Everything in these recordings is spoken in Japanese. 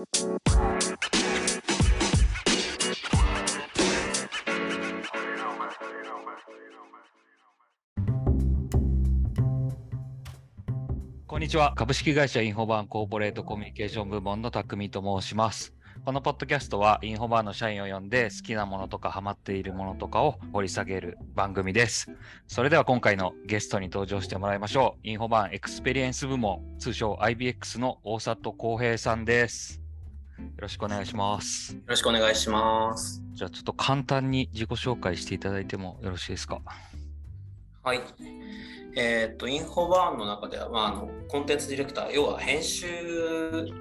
こんにちは。株式会社インフォバーンコーポレートコミュニケーション部門の匠と申します。このポッドキャストはインフォバーンの社員を呼んで好きなものとかハマっているものとかを掘り下げる番組です。それでは今回のゲストに登場してもらいましょう。インフォバーンエクスペリエンス部門、通称 IBX の大里康平さんです。よろしくお願いします。よろしくお願いします。じゃあちょっと簡単に自己紹介していただいてもよろしいですか？はい。えっ、と、インフォバーンの中では、まあ、あのコンテンツディレクター、要は編集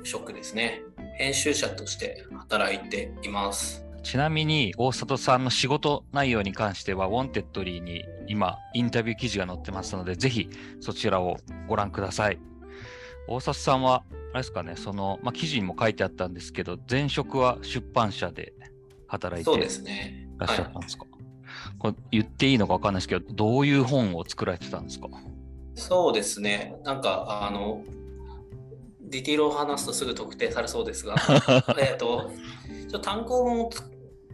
職ですね。編集者として働いています。ちなみに大里さんの仕事内容に関しては、 Wantedly に今、インタビュー記事が載ってますので、ぜひそちらをご覧ください。大里さんは、あれですかね、その、まあ、記事にも書いてあったんですけど、前職は出版社で働いていすね。らっしゃはいったんですか、これ言っていいのか分かんないですけど、どういう本を作られてたんですか？そうですね。なんか、あの、ディティールを話すとすぐ特定されそうですが、えっと、ちょ単行本をつ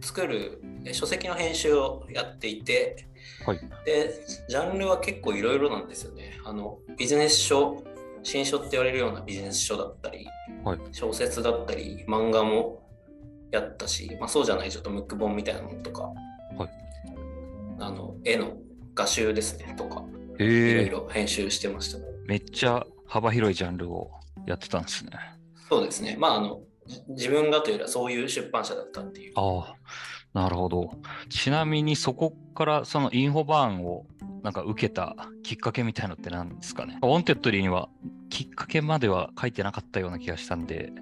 作るえ書籍の編集をやっていて、はいで、ジャンルは結構いろいろなんですよね。あの、ビジネス書、新書って言われるようなビジネス書だったり、はい小説だったり、漫画もやったし、まあ、そうじゃないちょっとムック本みたいなものとか、はいあの、絵の画集ですね、とか、いろいろ編集してました。めっちゃ幅広いジャンルをやってたんですね。そうですね。まあ、あの、じ自分がというよりはそういう出版社だったっていう。ああ、なるほど。ちなみにそこからそのインフォバーンをなんか受けたきっかけみたいのって何ですかね？ Wantedly にはきっかけまでは書いてなかったような気がしたんで。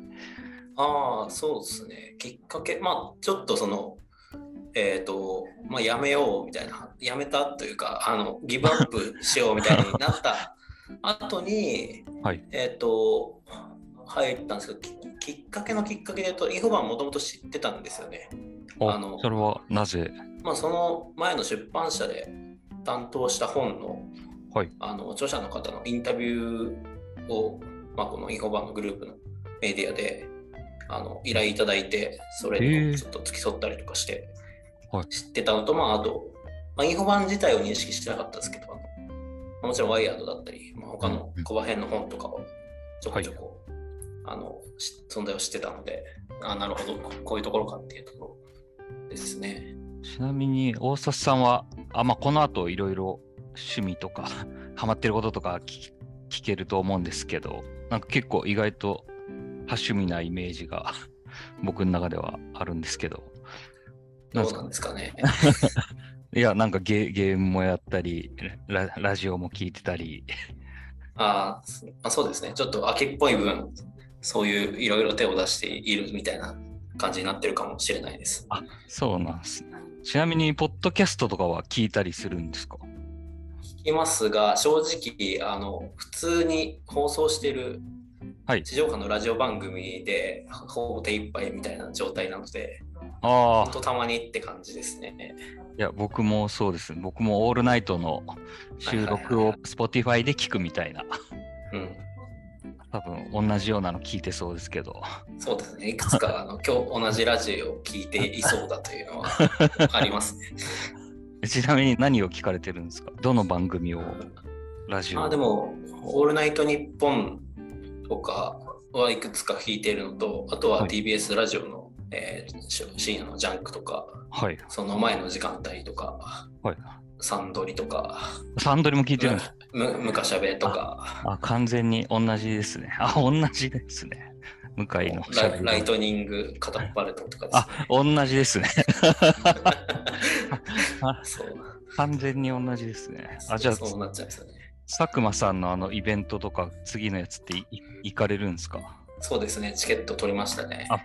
ああ、そうですね。きっかけ、まあ、ちょっとその、えっ、と、まあ、やめようみたいな、やめたというか、あの、ギブアップしようみたいになった 後に、はい。えっ、と、入ったんですけどき、きっかけのきっかけで言うと、インフォバンもともと知ってたんですよね。ああのそれはなぜ？まあ、その前の出版社で担当した本のはい。あの著者の方のインタビューを、まあ、このインフォバンのグループのメディアであの依頼いただいて、それにちょっと付き添ったりとかしてはい。知ってたのと、まあ、あと、まあ、インフォバン自体を認識してなかったですけど、もちろんワイヤードだったり、まあ、他のうんコバ編の本とかをちょこちょこ、あのし存在を知ってたので、あなるほど、ここういうところかっていうところですね。ちなみに大里さんは、あまあ、この後いろいろ趣味とか ハマってることとか聞聞けると思うんですけど、なんか結構意外と多趣味なイメージが 僕の中ではあるんですけど。どうなんですかね？いや、なんかゲゲームもやったりラ、ラジオも聞いてたり、ああ、そうですね。ちょっと秋っぽい分、そういういろいろ手を出しているみたいな感じになってるかもしれないです。そうなんですね。ちなみに、ポッドキャストとかは聞いたりするんですか？聞きますが、正直、あの、普通に放送しているはい地上波のラジオ番組で、ほぼ手一杯みたいな状態なので、ああたまにって感じですね。いや、僕もそうです。僕もオールナイトの収録を Spotify で聞くみたいな、うん。多分同じようなの聞いてそうですけど。そうですね。いくつか、あの、今日同じラジオを聞いていそうだというのは ありますね。ちなみに何を聞かれてるんですか？どの番組をラジオ？まあでも、オールナイトニッポンとかはいくつか聞いているのと、あとははい TBS ラジオの、えーし深夜のジャンクとか、はい。その前の時間帯とか、はいサンドリとか、サンドリも聞いてるんですむむかしゃべとか、あ、完全に同じですね。あ、同じですね。向井のラライトニングカタッパルトとかですあ、同じですね。あそう完全に同じですね。あ、じゃあ、そうなっちゃいますよね。佐久間さんのあのイベントとか次のやつって行かれるんですか？そうですね、チケット取りましたね。あ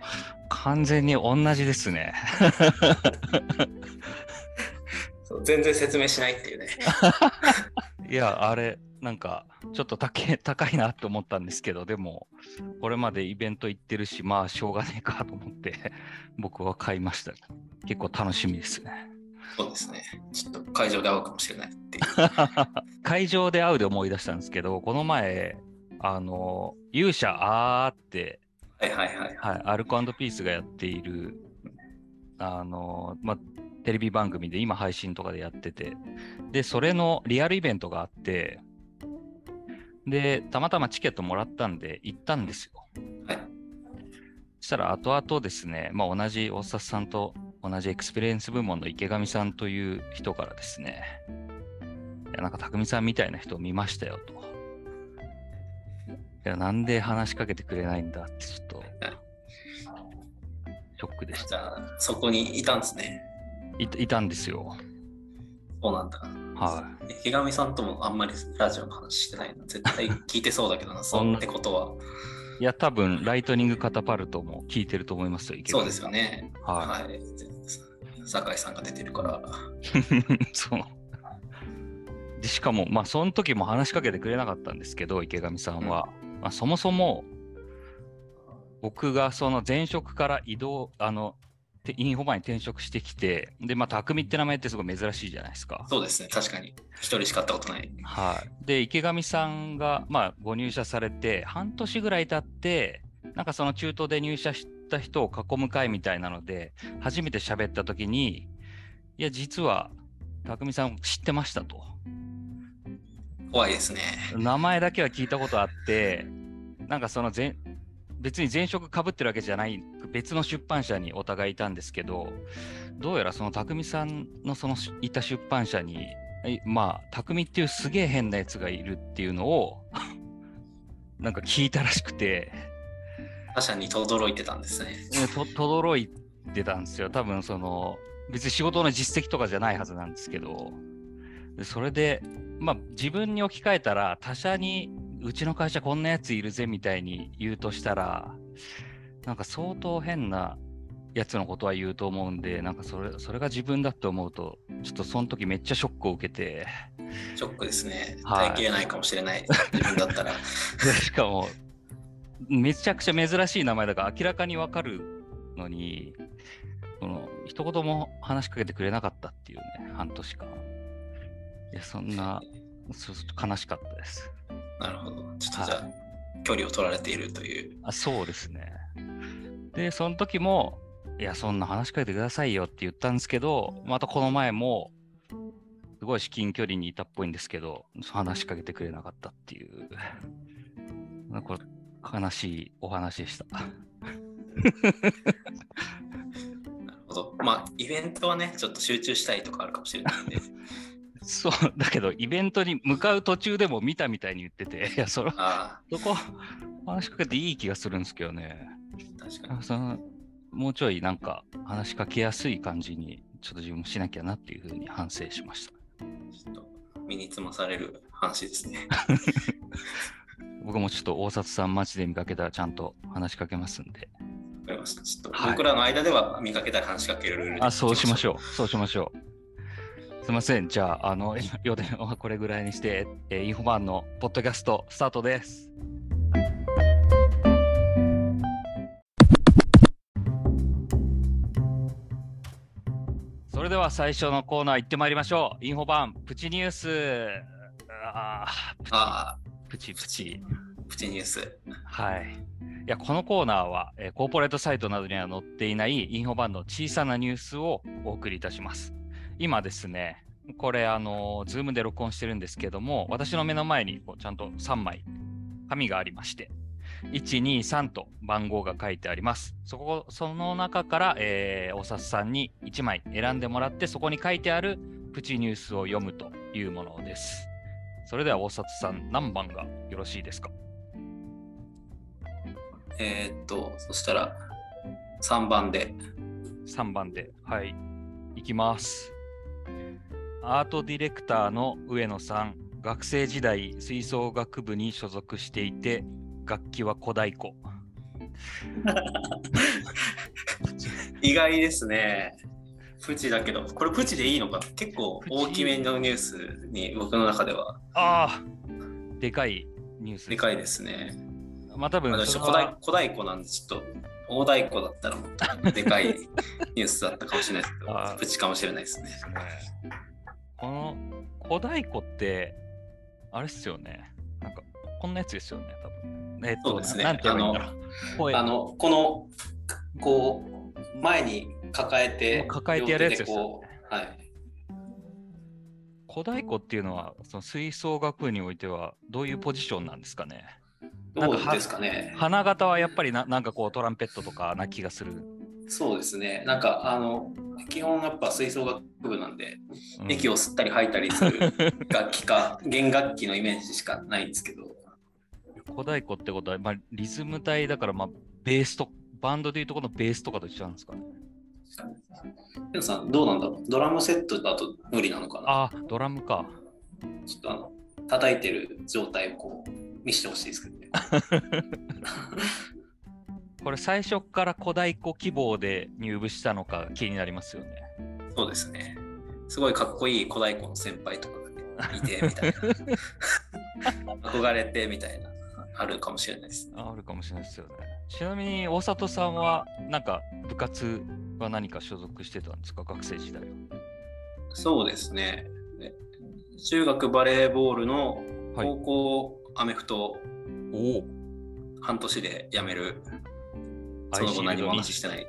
完全に同じですね。全然説明しないっていうね。いや、あれ、なんか、ちょっと高い 高いなと思ったんですけど、でも、これまでイベント行ってるし、まあ、しょうがねえかと思って、僕は買いました。結構楽しみですね。そうですね。ちょっと会場で会うかもしれないっていう。会場で会うで思い出したんですけど、この前、あの、勇者あーってはいはいはい。はい、アルコピースがやっている、あのまあ、テレビ番組で今配信とかでやってて、で、それのリアルイベントがあって、で、たまたまチケットもらったんで行ったんですよ。はい。そしたら後々ですね、まあ、同じ大里さんと同じエクスペリエンス部門の池上さんという人からですね、いやなんか匠さんみたいな人を見ましたよと。いや、なんで話しかけてくれないんだってちょっとショックでした。そこにいたんですね。いいたんですよ。そうなんだ。はえ池上さんともあんまりラジオの話してないの。絶対聞いてそうだけどな、そんなってことは。い。いや、多分ライトニングカタパルトも聞いてると思いますよ、池上そうですよね。ははい。酒井さんが出てるから。い。そう。でしかも、まあ、その時も話しかけてくれなかったんですけど、池上さんは。まあ、そもそも、僕がその前職から移動、あの、てインフォバに転職してきて、で、まあ、匠って名前ってすごい珍しいじゃないですか。そうですね。確かに。一人しか会ったことない。はい。で、池上さんが、まあ、ご入社されて、半年ぐらい経って、なんかその中東で入社した人を囲む会みたいなので、初めて喋った時に、いや、実は、匠さん知ってましたと。怖いですね。名前だけは聞いたことあって、なんかその前、別に前職かぶってるわけじゃない、別の出版社にお互いいたんですけど、どうやらその匠さんのそのいた出版社に、えまあ、匠っていうすげえ変なやつがいるっていうのを、なんか聞いたらしくて、他者に轟いてたんですね。ねと、とどろいてたんですよ。多分その、別に仕事の実績とかじゃないはずなんですけど、でそれで、まあ自分に置き換えたら、他社に、うちの会社こんなやついるぜみたいに言うとしたら、なんか相当変なやつのことは言うと思うんで、なんかそれ、それが自分だって思うと、ちょっとその時めっちゃショックを受けて、ショックですね。はい耐えきれないかもしれない。自分だったら。でしかも、めちゃくちゃ珍しい名前だから明らかにわかるのに、その一言も話しかけてくれなかったっていうね、半年間。いや、そんな、そう悲しかったです。なるほど。ちょっとじゃあ、距離を取られているという。あそうですね。で、その時も、いや、そんな話しかけてくださいよって言ったんですけど、またこの前も、すごい至近距離にいたっぽいんですけど、話しかけてくれなかったっていう、なんか悲しいお話でした。なるほど。まあ、イベントはね、ちょっと集中したいとかあるかもしれないんで。そう、だけど、イベントに向かう途中でも見たみたいに言ってて、いや、それあそこ、話しかけていい気がするんですけどね。あ、確かに。そのもうちょいなんか話しかけやすい感じに、ちょっと自分もしなきゃなっていうふうに反省しました。ちょっと身につまされる話ですね。僕もちょっと大里さん街で見かけたらちゃんと話しかけますんで。わかりました。ちょっとはい僕らの間では見かけたら話しかけるルールであ、そうしましょょう。そうしましょう。すいません。じゃあ、あの、予定はこれぐらいにして、えーインフォバンのポッドキャストスタートです。それでは最初のコーナー行ってまいりましょう。インフォバーンプチニュース。ああ、プチプチ。プチニュース。はい。いや、このコーナーは、えーコーポレートサイトなどには載っていないインフォバーンの小さなニュースをお送りいたします。今ですね、これ、あの、ズームで録音してるんですけども、私の目の前にこうちゃんと3枚紙がありまして、1、2、3と番号が書いてあります。そこ、その中から、えー大里さんに1枚選んでもらって、そこに書いてあるプチニュースを読むというものです。それでは大札さん、何番がよろしいですか？えーっと、そしたら3番で。3番で、はい、いきます。アートディレクターの上野さん、学生時代吹奏楽部に所属していて、楽器は小太鼓。意外ですね。プチだけど、これプチでいいのか？結構大きめのニュースに僕の中ではああでかいニュースでかいですね。まあ多分小太鼓なんでちょっと大太鼓だったらもっとでかい ニュースだったかもしれないですけど、プチかもしれないですね。この小太鼓って、あれっすよね。なんか、こんなやつですよね、多分。えっと、そうですねなんて言えばいいんだろう。声あの、この、こう、前に抱えて、抱えてやるやつですよねはい。小太鼓っていうのは、その吹奏楽部においては、どういうポジションなんですかね。どうですかね。花形はやっぱりななんかこうトランペットとかな気がする。そうですね。なんか、あの、基本やっぱ吹奏楽部なんで、うん息を吸ったり吐いたりする 楽器か、弦楽器のイメージしかないんですけど、小太鼓ってことは、まあ、リズム体だから、まあ、ベースと、バンドでいうとこのベースとかと一緒なんですかね。でもさん、どうなんだろうドラムセットだと無理なのかなあ、ドラムか。ちょっとあの、叩いてる状態をこう、見せてほしいですけどね。これ最初から小太鼓希望で入部したのか気になりますよね。そうですね。すごいかっこいい小太鼓の先輩とかが、ね、いてみたいな。憧れてみたいな、あるかもしれないです。あるかもしれないですよね。ちなみに大里さんは、なんか部活は何か所属してたんですか、学生時代は。そうですね。で中学バレーボールのはい高校アメフトおお。半年で辞める、アその後何も話してない。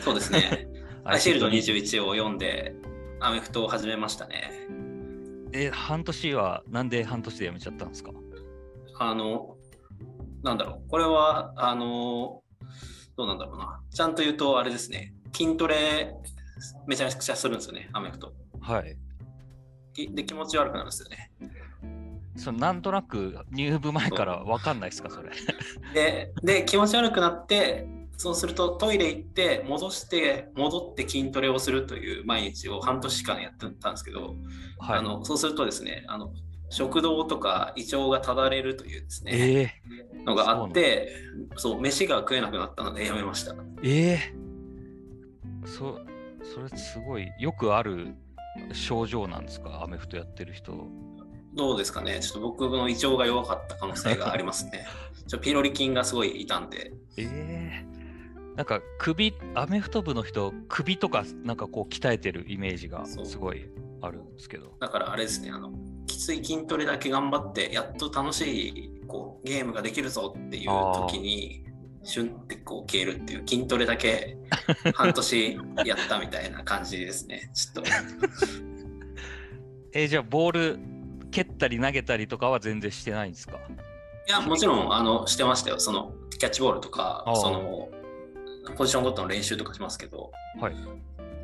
そうですね。アイシールド21を読んで、アメフトを始めましたね。え、半年はなんで半年で辞めちゃったんですか？あの、なんだろう、これは、あの、どうなんだろうな。ちゃんと言うと、あれですね、筋トレめちゃくちゃするんですよね、アメフト。はい。きで、気持ち悪くなるんですよね。そのなんとなく入部前から分かんないですか、それ。で、で気持ち悪くなって、そうするとトイレ行って、戻して、戻って筋トレをするという毎日を半年間やってたんですけど、はい。あのそうするとですね、あの食道とか胃腸がただれるというですね、ええのがあって、そう、飯が食えなくなったのでやめました。ええそそれすごいよくある症状なんですか？アメフトやってる人。どうですかね、ちょっと僕の胃腸が弱かった可能性がありますね。ちょピロリ菌がすごいいたんで、ええなんか首、アメフト部の人、首とかなんかこう鍛えてるイメージがすごいあるんですけど。だからあれですね、あのきつい筋トレだけ頑張って、やっと楽しいこうゲームができるぞっていう時に、シュンってこう消えるっていう筋トレだけ 半年やったみたいな感じですね。ちょっと えーじゃあボール蹴ったり投げたりとかは全然してないんですか？いや、もちろんあのしてましたよ。そのキャッチボールとかそのポジションごとの練習とかしますけど、はい。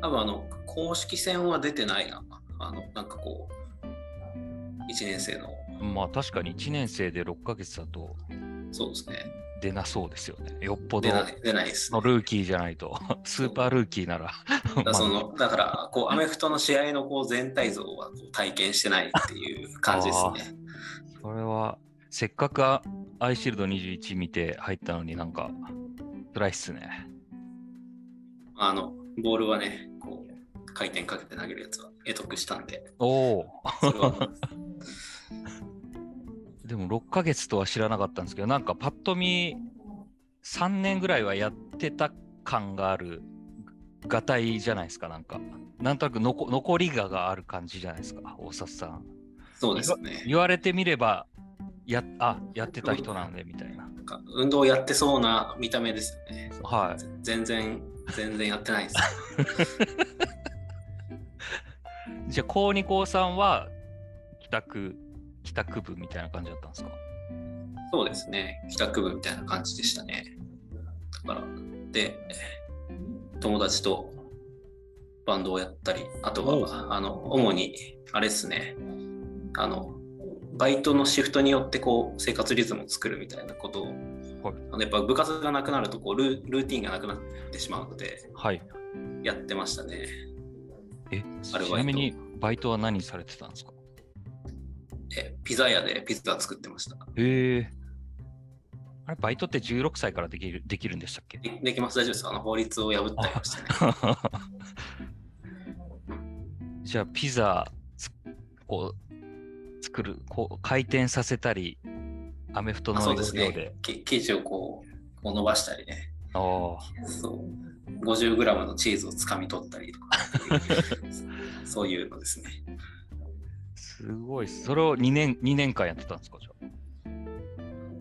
多分あの公式戦は出てないな。あのなんかこう、1年生の、まあ確かに1年生で6ヶ月だとそうですね。出なそうですよね。よっぽど出ない出ないです、ねの。ルーキーじゃないと、スーパールーキーなら。だからその だからこうアメフトの試合のこう全体像はこう体験してないっていう感じですね。それは、せっかくアアイシールド21見て入ったのになんか、辛いっすね。あのボールはねこう回転かけて投げるやつは得得したんで、おお。でも6ヶ月とは知らなかったんですけど、なんかパッと見、3年ぐらいはやってた感がある、がたいじゃないですか、なんか。なんとなくのこ残りががある感じじゃないですか、大札さん。そうですね。言われてみれば、やあやってた人なんでみたいな。なんか運動やってそうな見た目ですよね。はい。全然全然やってないです。じゃあ、高2、高3は帰宅、帰宅部みたいな感じだったんですか？そうですね。帰宅部みたいな感じでしたね。だから、で、友達とバンドをやったり、あとは、あの、主に、あれですね、あの、バイトのシフトによってこう生活リズムを作るみたいなことを、はいやっぱ部活がなくなるとこうルールーティンがなくなってしまうので、はい。やってましたね。え、ちなみにバイトは何されてたんですか？えピザ屋でピザ作ってました。へえ。あれ、バイトって16歳からできるできるんでしたっけ？でできます、大丈夫です。あの法律を破ったりましたね。じゃあ、ピザつこう作るこう、回転させたり、アメフトの要あそうです領で。ね。き生地をこうこう伸ばしたりね。ああそう。50g のチーズをつかみ取ったりとかそういうのですね。すごい。それを2年 ,2 年間やってたんですかじゃ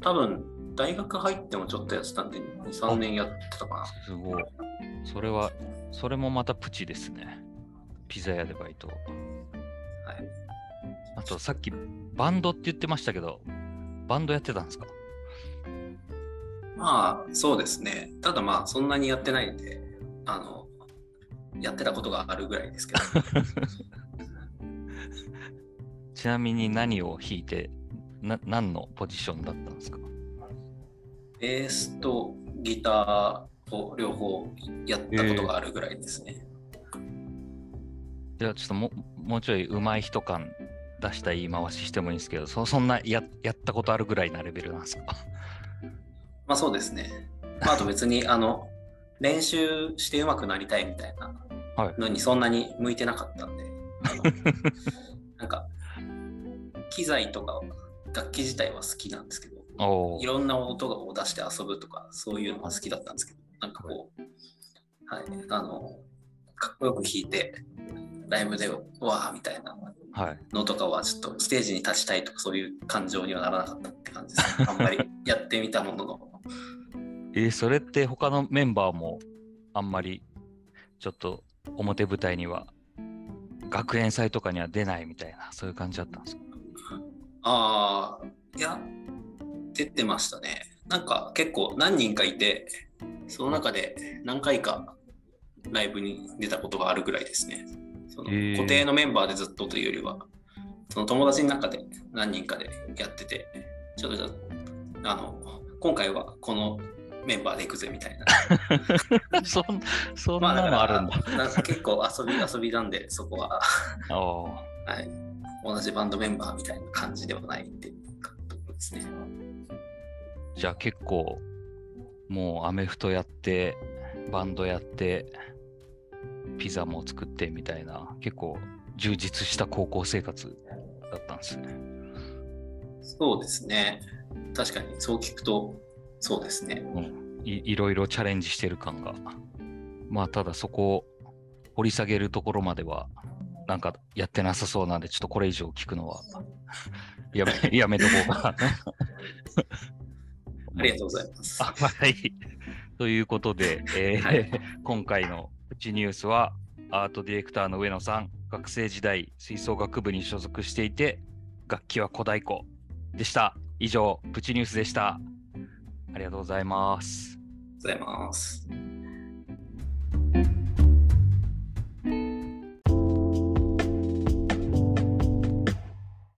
多分大学入ってもちょっとやってたんで、2、3年やってたかな。すごい。それは、それもまたプチですね。ピザ屋でバイト。はい。あとさっきバンドって言ってましたけど、バンドやってたんですか？まあ、そうですね。ただまあ、そんなにやってないんで、あの、やってたことがあるぐらいですけど。ちなみに何を弾いて、な何のポジションだったんですか？ベースとギターを両方やったことがあるぐらいですね。じゃあちょっとももうちょい上手い人感出した言い回ししてもいいんですけど、そそんなややったことあるぐらいなレベルなんですか？まあそうですね。まあ、あと別に、あの、練習して上手くなりたいみたいなはいのにそんなに向いてなかったんで、あのなんか、機材とか楽器自体は好きなんですけど、おいろんな音を出して遊ぶとか、そういうのが好きだったんですけど、なんかこう、はい、あの、かっこよく弾いて、ライブでわーみたいなはい。のとかは、ちょっとステージに立ちたいとか、そういう感情にはならなかったって感じですね。あんまりやってみたものの。えーそれって他のメンバーもあんまりちょっと表舞台には学園祭とかには出ないみたいなそういう感じだったんですか？ああ、いや、出てましたね。なんか結構何人かいて、その中で何回かライブに出たことがあるぐらいですね。その固定のメンバーでずっとというよりは、その友達の中で何人かでやってて、ちょっとじゃあ、あの、今回はこのメンバーで行くぜみたいな。そんそんなのあるんだ。なんか結構遊び遊びなんで、そこは、はい、同じバンドメンバーみたいな感じではないっていうところですね。じゃあ結構もうアメフトやってバンドやってピザも作ってみたいな結構充実した高校生活だったんですね。そうですね。確かにそう聞くと、そうですね。うん、いいろいろチャレンジしてる感が。まあただそこを掘り下げるところまではなんかやってなさそうなんでちょっとこれ以上聞くのは やめやめとこうかな。ありがとうございます。あはい。ということで、えーはい今回のプチニュースはアートディレクターの上野さん、学生時代吹奏楽部に所属していて、楽器は小太鼓でした。以上、プチニュースでした。ありがとうございます。ありがとうございます。